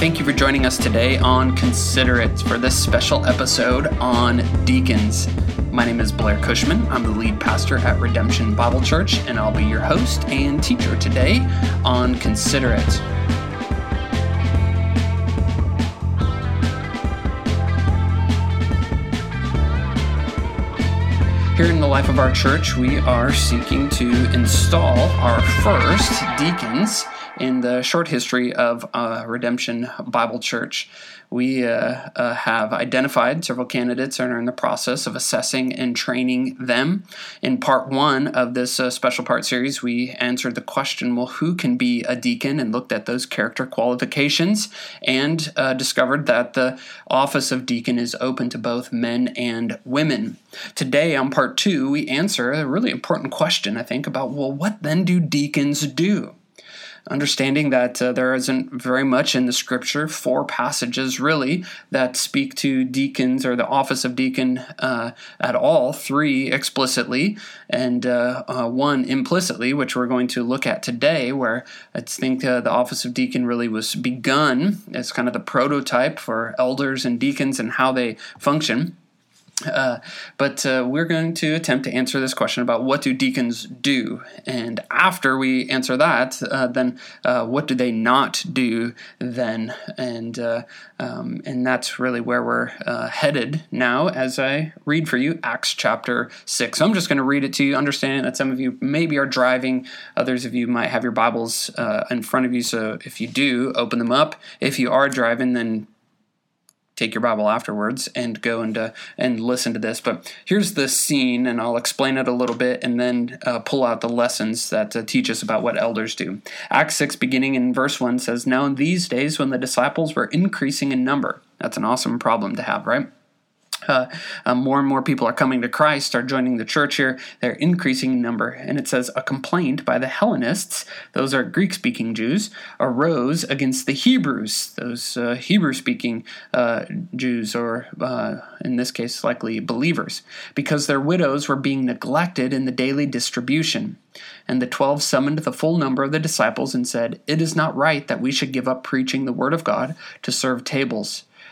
Thank you for joining us today on Consider It for this special episode on deacons. My name is Blair Cushman. I'm the lead pastor at Redemption Bible Church, and I'll be your host and teacher today on Consider It. Here in the life of our church, we are seeking to install our first deacons in the short history of uh, Redemption Bible Church. We uh, uh, have identified several candidates and are in the process of assessing and training them. In part one of this uh, special part series, we answered the question well, who can be a deacon and looked at those character qualifications and uh, discovered that the office of deacon is open to both men and women. Today, on part two, we answer a really important question, I think, about well, what then do deacons do? Understanding that uh, there isn't very much in the scripture, four passages really, that speak to deacons or the office of deacon uh, at all, three explicitly, and uh, uh one implicitly, which we're going to look at today, where I think uh, the office of deacon really was begun as kind of the prototype for elders and deacons and how they function. Uh, but uh, we're going to attempt to answer this question about what do deacons do, and after we answer that, uh, then uh, what do they not do then, and uh, um, and that's really where we're uh, headed now. As I read for you Acts chapter six, so I'm just going to read it to you, understanding that some of you maybe are driving, others of you might have your Bibles in front of you. So if you do, open them up. If you are driving, then take your Bible afterwards and go and uh, and listen to this. But here's the scene, and I'll explain it a little bit, and then uh, pull out the lessons that uh, teach us about what elders do. Acts six, beginning in verse one, says, "Now in these days, when the disciples were increasing in number, that's an awesome problem to have, right?" Uh, uh, more and more people are coming to Christ, are joining the church here. They're increasing in number. And it says, A complaint by the Hellenists, those are Greek speaking Jews, arose against the Hebrews, those uh, Hebrew speaking uh, Jews, or uh, in this case, likely believers, because their widows were being neglected in the daily distribution. And the twelve summoned the full number of the disciples and said, It is not right that we should give up preaching the word of God to serve tables.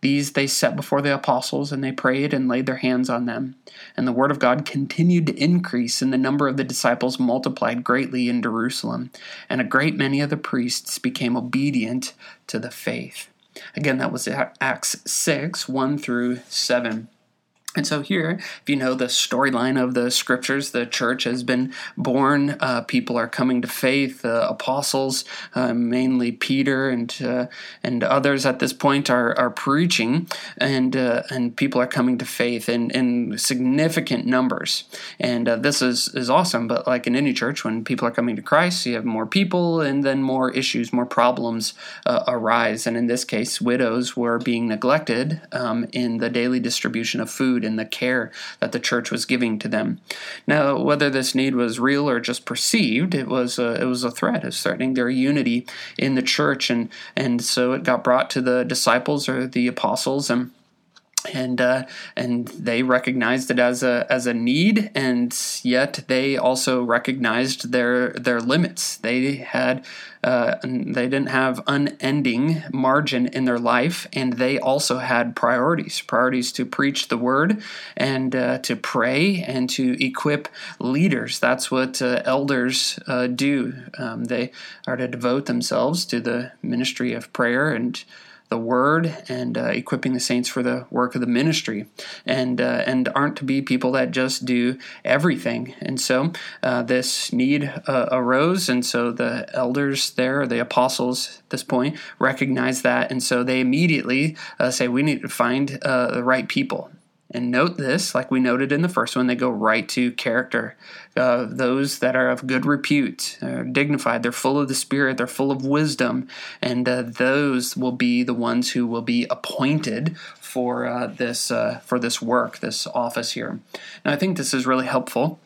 These they set before the apostles, and they prayed and laid their hands on them. And the word of God continued to increase, and the number of the disciples multiplied greatly in Jerusalem. And a great many of the priests became obedient to the faith. Again, that was Acts 6 1 through 7. And so, here, if you know the storyline of the scriptures, the church has been born. Uh, people are coming to faith. Uh, apostles, uh, mainly Peter and uh, and others at this point, are, are preaching, and uh, and people are coming to faith in, in significant numbers. And uh, this is, is awesome. But like in any church, when people are coming to Christ, you have more people, and then more issues, more problems arise. And in this case, widows were being neglected um, in the daily distribution of food and the care that the church was giving to them. Now, whether this need was real or just perceived, it was a, it was a threat. It was threatening their unity in the church, and and so it got brought to the disciples or the apostles and and uh, and they recognized it as a as a need, and yet they also recognized their their limits. They had uh, they didn't have unending margin in their life, and they also had priorities priorities to preach the word and uh, to pray and to equip leaders. That's what uh, elders uh, do. Um, they are to devote themselves to the ministry of prayer and the word and uh, equipping the saints for the work of the ministry. And uh, and aren't to be people that just do everything. And so uh, this need uh, arose. And so the elders there the apostles at this point recognize that. And so they immediately uh, say we need to find uh, the right people And note this, like we noted in the first one, they go right to character. Uh, those that are of good repute, are dignified, they're full of the Spirit, they're full of wisdom, and uh, those will be the ones who will be appointed for uh, this uh, for this work, this office here. Now, I think this is really helpful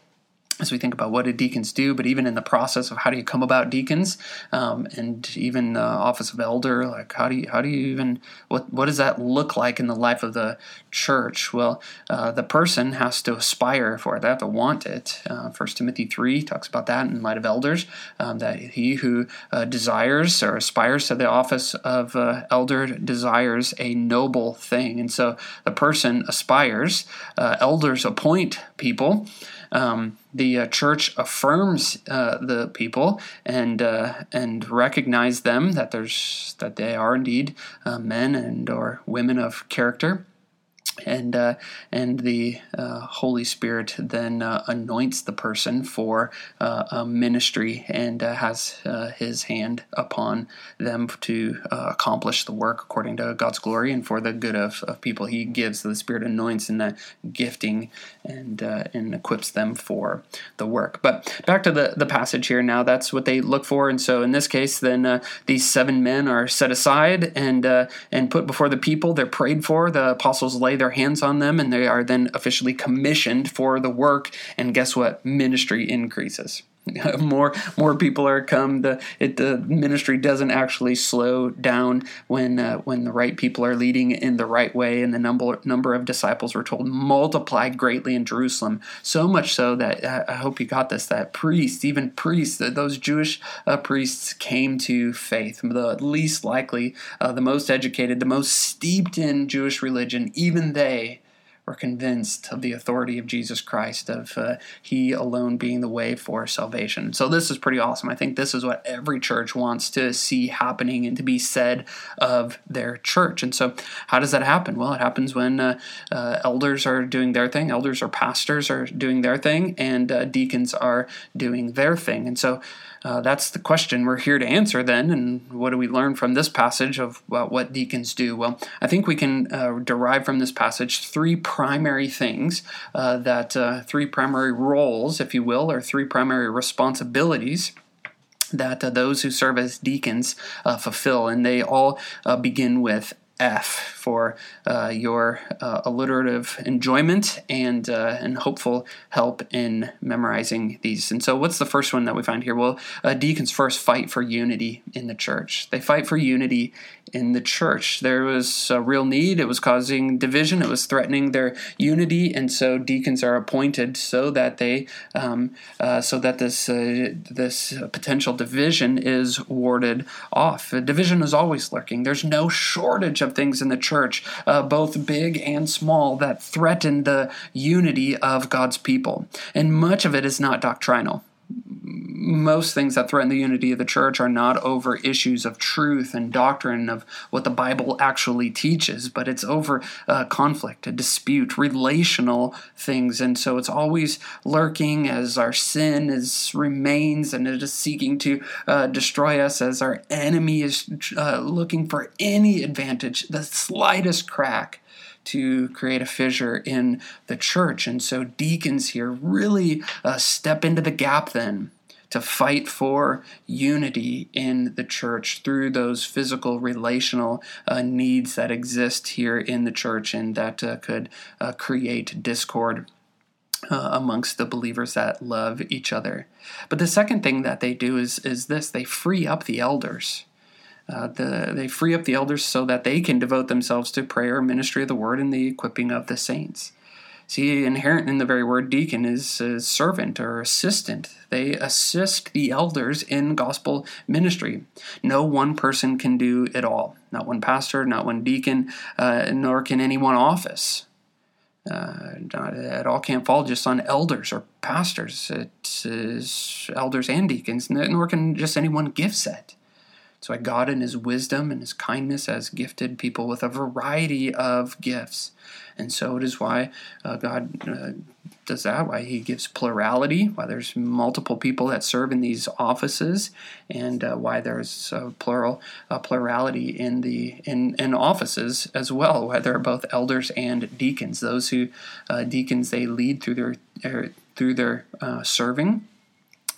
as we think about what do deacons do, but even in the process of how do you come about deacons, um, and even the office of elder, like how do you how do you even what what does that look like in the life of the church? Well, uh, the person has to aspire for it; they have to want it. Uh, First Timothy three talks about that in light of elders, um, that he who uh, desires or aspires to the office of uh, elder desires a noble thing, and so the person aspires. Uh, elders appoint people. Um, the uh, church affirms uh, the people and uh, and recognize them that there's that they are indeed uh, men and or women of character and uh, and the uh, Holy Spirit then uh, anoints the person for uh, a ministry and uh, has uh, His hand upon them to accomplish the work according to God's glory and for the good of, of people. He gives the Spirit anoints in that gifting and and equips them for the work. But back to the the passage here. Now that's what they look for, and so in this case, then these seven men are set aside and and put before the people. They're prayed for. The apostles lay their hands on them and they are then officially commissioned for the work. And guess what? Ministry increases. more more people are come. The it, the ministry doesn't actually slow down when uh, when the right people are leading in the right way, and the number number of disciples were told multiplied greatly in Jerusalem. So much so that uh, I hope you got this. That priests, even priests, those Jewish uh, priests came to faith. The least likely, uh, the most educated, the most steeped in Jewish religion, even they convinced of the authority of Jesus Christ, of uh, He alone being the way for salvation. So, this is pretty awesome. I think this is what every church wants to see happening and to be said of their church. And so, how does that happen? Well, it happens when uh, uh, elders are doing their thing, elders or pastors are doing their thing, and uh, deacons are doing their thing. And so, uh, that's the question we're here to answer then. And what do we learn from this passage of what deacons do? Well, I think we can uh, derive from this passage three primary things uh, that, uh, three primary roles, if you will, or three primary responsibilities that uh, those who serve as deacons uh, fulfill. And they all begin with F for uh, your uh, alliterative enjoyment and uh, and hopeful help in memorizing these. And so, what's the first one that we find here? Well, uh, deacons first fight for unity in the church. They fight for unity in the church. There was a real need. It was causing division. It was threatening their unity, and so deacons are appointed so that they um, uh, so that this this potential division is warded off. Division is always lurking. There's no shortage of things in the church, uh, both big and small, that threaten the unity of God's people. And much of it is not doctrinal most things that threaten the unity of the church are not over issues of truth and doctrine of what the Bible actually teaches, but it's over uh, conflict, a dispute, relational things. And so it's always lurking as our sin is remains and it is seeking to uh, destroy us as our enemy is uh, looking for any advantage, the slightest crack to create a fissure in the church. And so deacons here really uh, step into the gap then to fight for unity in the church through those physical, relational uh, needs that exist here in the church and that uh, could uh, create discord. Uh, amongst the believers that love each other. But the second thing that they do is, is this they free up the elders. Uh, the, they free up the elders so that they can devote themselves to prayer, ministry of the word, and the equipping of the saints. See, inherent in the very word deacon is, is servant or assistant. They assist the elders in gospel ministry. No one person can do it all. Not one pastor, not one deacon, uh, nor can any one office. Uh, not, it all can't fall just on elders or pastors. It is elders and deacons, nor can just any one gift set. Why God, in His wisdom and His kindness, has gifted people with a variety of gifts. And so it is why uh, God uh, does that, why he gives plurality, why there's multiple people that serve in these offices, and uh, why there's a plural a plurality in the in, in offices as well, why there are both elders and deacons. Those who uh, deacons they lead through their er, through their uh, serving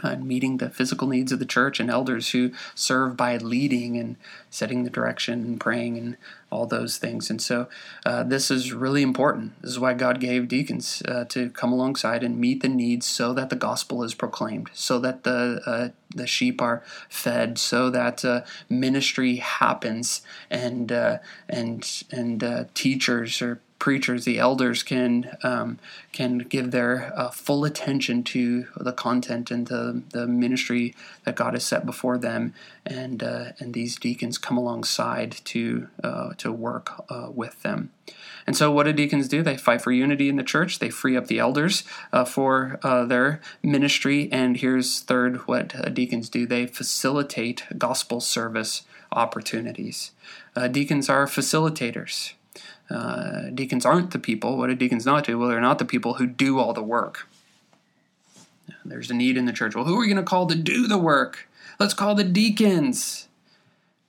uh, meeting the physical needs of the church, and elders who serve by leading and setting the direction and praying and all those things. And so, uh, this is really important. This is why God gave deacons uh, to come alongside and meet the needs, so that the gospel is proclaimed, so that the uh, the sheep are fed, so that uh, ministry happens, and uh, and and teachers are preachers, the elders can um, can give their uh, full attention to the content and the, the ministry that God has set before them, and uh, and these deacons come alongside to uh, to work uh, with them. And so, what do deacons do? They fight for unity in the church. They free up the elders uh, for uh, their ministry. And here's third: what deacons do? They facilitate gospel service opportunities. deacons are facilitators. Uh, deacons aren't the people. What do deacons not do? Well, they're not the people who do all the work. There's a need in the church. Well, who are we going to call to do the work? Let's call the deacons.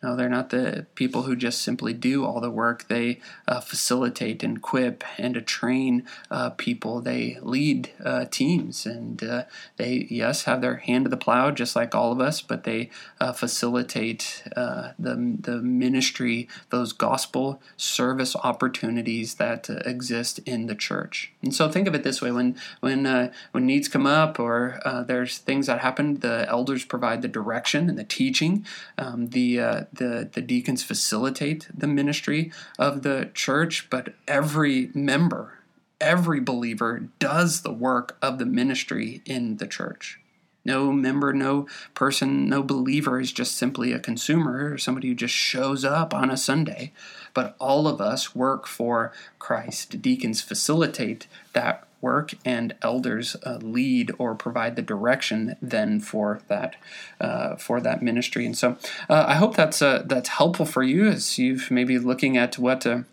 No, they're not the people who just simply do all the work. They uh, facilitate and equip and train uh, people. They lead uh, teams and uh, they, yes, have their hand to the plow just like all of us, but they uh, facilitate uh, the, the ministry, those gospel service opportunities that exist in the church. And so think of it this way when, when, when needs come up or there's things that happen, the elders provide the direction and the teaching. Um, the the, the deacons facilitate the ministry of the church, but every member, every believer does the work of the ministry in the church. No member, no person, no believer is just simply a consumer or somebody who just shows up on a Sunday. But all of us work for Christ. Deacons facilitate that work, and elders uh, lead or provide the direction then for that uh, for that ministry. And so, uh, I hope that's uh, that's helpful for you as you've maybe looking at what. Uh,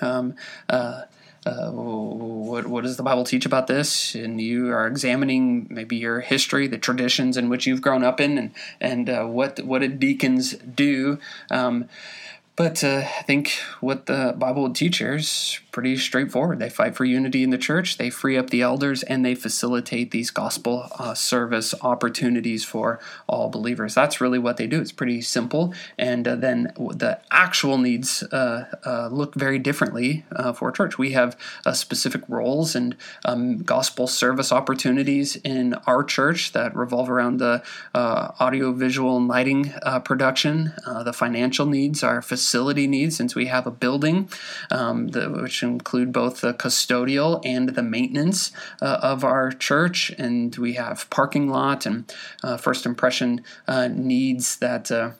um, uh, what, what does the Bible teach about this? And you are examining maybe your history, the traditions in which you've grown up in, and and uh, what what did deacons do? Um, but uh, I think what the Bible would teach here is pretty straightforward. They fight for unity in the church, they free up the elders, and they facilitate these gospel uh, service opportunities for all believers. That's really what they do. It's pretty simple. And uh, then the actual needs uh, uh, look very differently uh, for a church. We have specific roles and um, gospel service opportunities in our church that revolve around the audio, visual, and lighting production. the financial needs are facilitated facility needs since we have a building, um, the, which include both the custodial and the maintenance uh, of our church, and we have parking lot and uh, first impression uh, needs that uh,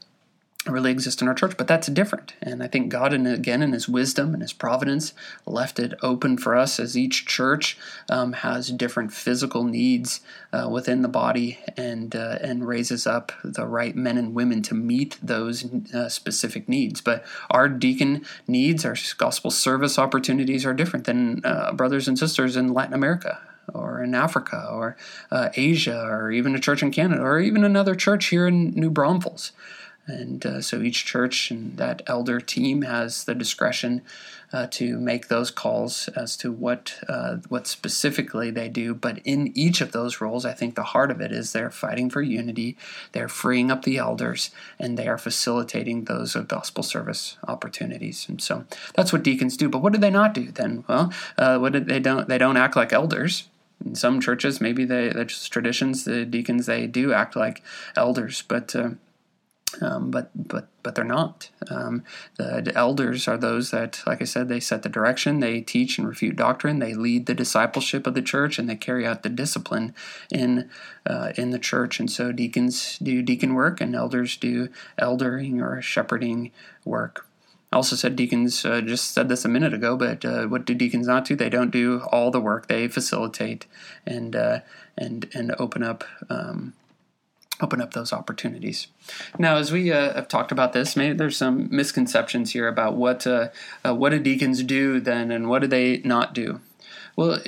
really exist in our church, but that's different. And I think God, and again, in His wisdom and His providence, left it open for us as each church um, has different physical needs uh, within the body, and uh, and raises up the right men and women to meet those uh, specific needs. But our deacon needs, our gospel service opportunities, are different than uh, brothers and sisters in Latin America or in Africa or uh, Asia or even a church in Canada or even another church here in New Braunfels. And uh, so each church and that elder team has the discretion uh, to make those calls as to what uh, what specifically they do. But in each of those roles, I think the heart of it is they're fighting for unity, they're freeing up the elders, and they are facilitating those uh, gospel service opportunities. And so that's what deacons do. But what do they not do then? Well, uh, what did they don't they don't act like elders. In some churches, maybe they, that's traditions. The deacons they do act like elders, but uh, um, but but but they're not. Um, the elders are those that, like I said, they set the direction, they teach and refute doctrine, they lead the discipleship of the church, and they carry out the discipline in uh, in the church. And so deacons do deacon work, and elders do eldering or shepherding work. I also said deacons, uh, just said this a minute ago, but uh, what do deacons not do? They don't do all the work. They facilitate and uh, and and open up um, open up those opportunities. Now, as we uh, have talked about this, maybe there's some misconceptions here about what uh, uh, what do deacons do then, and what do they not do. Well,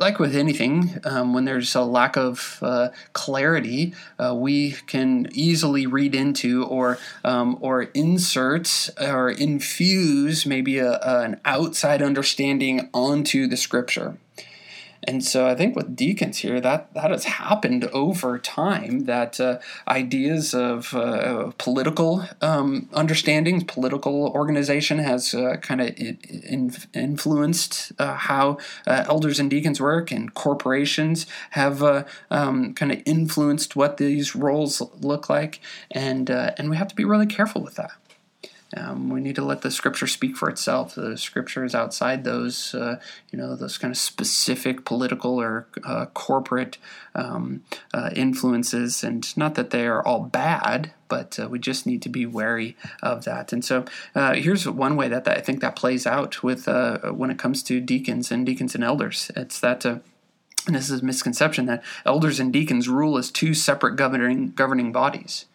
like with anything, um, when there's a lack of uh, clarity, uh, we can easily read into or um, or insert or infuse maybe a, a, an outside understanding onto the scripture. And so I think with deacons here, that, that has happened over time, that uh, ideas of uh, political um, understandings, political organization has uh, kind of in, influenced uh, how uh, elders and deacons work, and corporations have uh, um, kind of influenced what these roles look like. And, and we have to be really careful with that. Um, we need to let the scripture speak for itself. The scripture is outside those, uh, you know, those kind of specific political or uh, corporate um, uh, influences, and not that they are all bad, but uh, we just need to be wary of that. And so, uh, here's one way that, that, I think that plays out with uh, when it comes to deacons and deacons and elders. It's that. and this is a misconception that elders and deacons rule as two separate governing governing bodies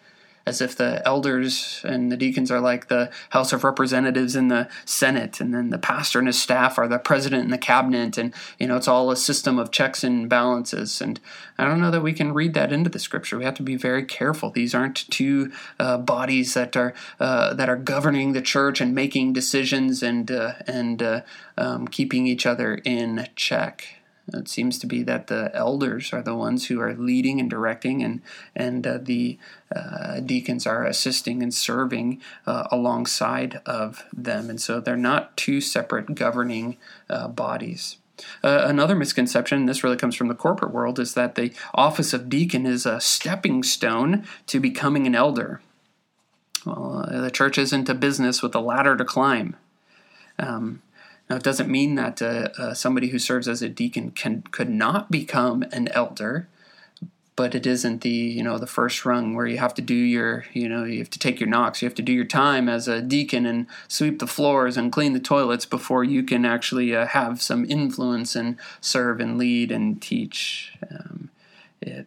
as if the elders and the deacons are like the House of Representatives and the Senate, and then the pastor and his staff are the president and the cabinet, and you know it's all a system of checks and balances. And I don't know that we can read that into the scripture. We have to be very careful. These aren't two uh, bodies that are uh, that are governing the church and making decisions and uh, and uh, um, keeping each other in check. It seems to be that the elders are the ones who are leading and directing, and and uh, the uh, deacons are assisting and serving uh, alongside of them, and so they're not two separate governing uh, bodies. Uh, another misconception, this really comes from the corporate world, is that the office of deacon is a stepping stone to becoming an elder. Well, uh, the church isn't a business with a ladder to climb. Um, now, it doesn't mean that uh, uh, somebody who serves as a deacon can could not become an elder, but it isn't the you know the first rung where you have to do your you know you have to take your knocks, you have to do your time as a deacon and sweep the floors and clean the toilets before you can actually uh, have some influence and serve and lead and teach. Um,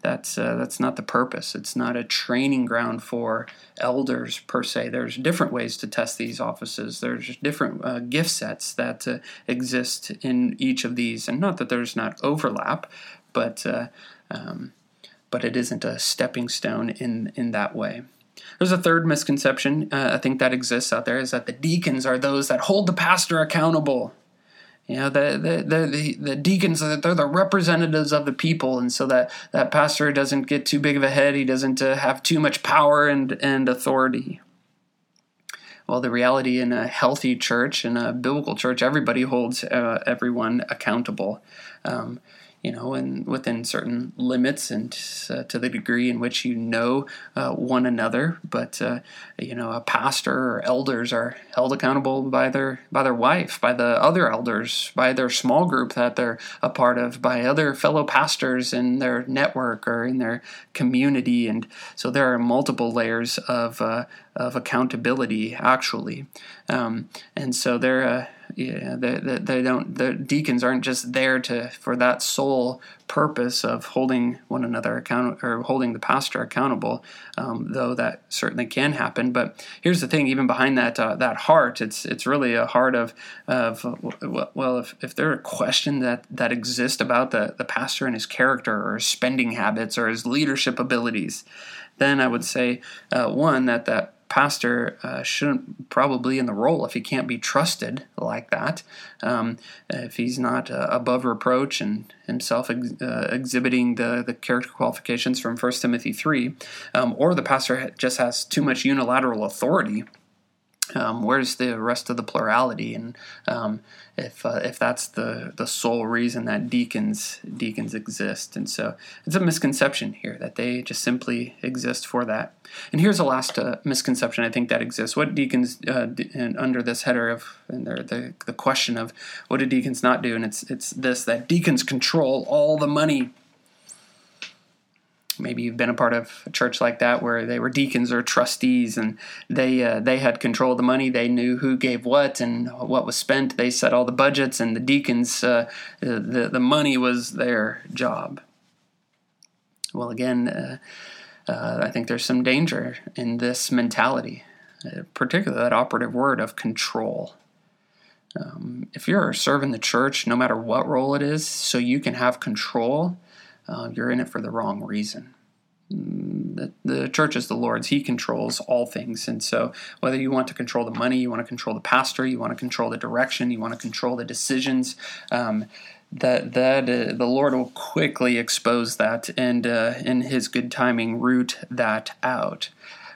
that's uh, that's not the purpose. It's not a training ground for elders per se. There's different ways to test these offices. There's different uh, gift sets that uh, exist in each of these, and not that there's not overlap, but uh, um, but it isn't a stepping stone in in that way. There's a third misconception uh, I think that exists out there is that the deacons are those that hold the pastor accountable. You know, the, the, the, the, deacons, they're the representatives of the people. And so that, that pastor doesn't get too big of a head. He doesn't uh, have too much power and, and authority. Well, the reality in a healthy church, in a biblical church, everybody holds uh, everyone accountable. Um, you know, and within certain limits and uh, to the degree in which you know uh, one another. But uh, you know, a pastor or elders are held accountable by their by their wife, by the other elders, by their small group that they're a part of, by other fellow pastors in their network or in their community, and so there are multiple layers of uh, of accountability actually, um, and so they're uh, yeah, they, they, they, don't. The deacons aren't just there to for that sole purpose of holding one another account or holding the pastor accountable. Um, though that certainly can happen. But here's the thing: even behind that uh, that heart, it's it's really a heart of of well, if if there are questions that that exist about the the pastor and his character or his spending habits or his leadership abilities, then I would say uh, one that that pastor uh, shouldn't probably in the role if he can't be trusted like that. Um, if he's not uh, above reproach and himself ex- uh, exhibiting the, the character qualifications from 1 Timothy 3, um, or the pastor just has too much unilateral authority um, where's the rest of the plurality? And um, if uh, if that's the the sole reason that deacons deacons exist, and so it's a misconception here that they just simply exist for that. And here's a last uh, misconception I think that exists: what deacons uh, under this header of and the the question of what do deacons not do? And it's it's this that deacons control all the money maybe you've been a part of a church like that where they were deacons or trustees and they uh, they had control of the money. They knew who gave what and what was spent. They set all the budgets and the deacons uh, the, the money was their job. Well again uh, uh I think there's some danger in this mentality uh, particularly that operative word of control. Um, if you're serving the church, no matter what role it is, so you can have control, uh, you're in it for the wrong reason. Mm, the, the church is the Lord's. He controls all things. And so, whether you want to control the money, you want to control the pastor, you want to control the direction, you want to control the decisions, um, that that uh, the Lord will quickly expose that and uh, in His good timing root that out.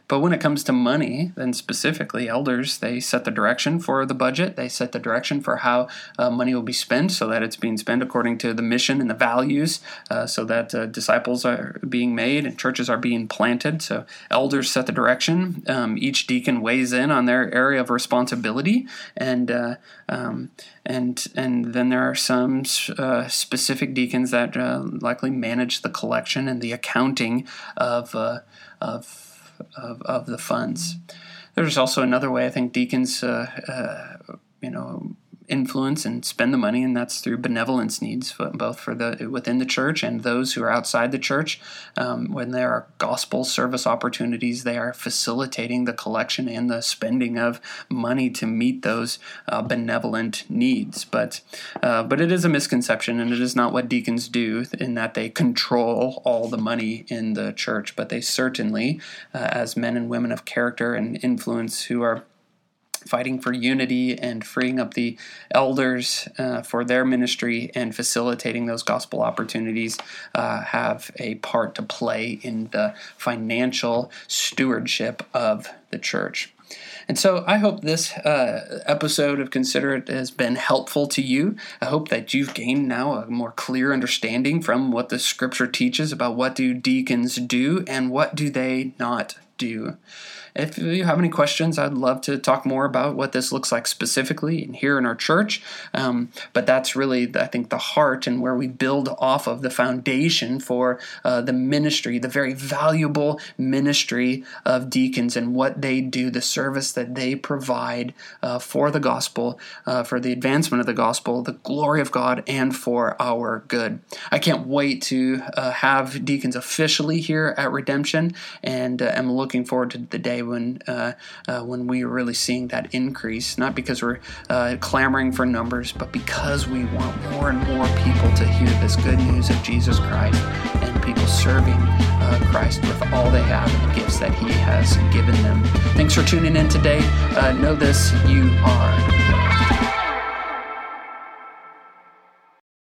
But when it comes to money, then specifically, elders, they set the direction for the budget. They set the direction for how uh, money will be spent so that it's being spent according to the mission and the values, uh, so that uh, disciples are being made and churches are being planted. So elders set the direction. Um, each deacon weighs in on their area of responsibility, and uh, um, and and then there are some uh, specific deacons that uh, likely manage the collection and the accounting of of of, of the funds. There's also another way I think deacons, uh, uh, you know, influence and spend the money, and that's through benevolence needs, both for the within the church and those who are outside the church. Um, when there are gospel service opportunities, they are facilitating the collection and the spending of money to meet those uh, benevolent needs. But uh, but it is a misconception, and it is not what deacons do in that they control all the money in the church, but they certainly, uh, as men and women of character and influence who are fighting for unity and freeing up the elders uh, for their ministry and facilitating those gospel opportunities uh, have a part to play in the financial stewardship of the church. And so I hope this uh, episode of Consider It has been helpful to you. I hope that you've gained now a more clear understanding from what the scripture teaches about what do deacons do and what do they not do. If you have any questions, I'd love to talk more about what this looks like specifically here in our church. Um, but that's really, I think, the heart and where we build off of the foundation for uh, the ministry, the very valuable ministry of deacons and what they do, the service that they provide uh, for the gospel, uh, for the advancement of the gospel, the glory of God, and for our good. I can't wait to uh, have deacons officially here at Redemption, and uh, am looking forward to the day when uh, uh, when we are really seeing that increase, not because we're uh, clamoring for numbers, but because we want more and more people to hear this good news of Jesus Christ and people serving uh, Christ with all they have and the gifts that He has given them. Thanks for tuning in today. Uh, know this: you are.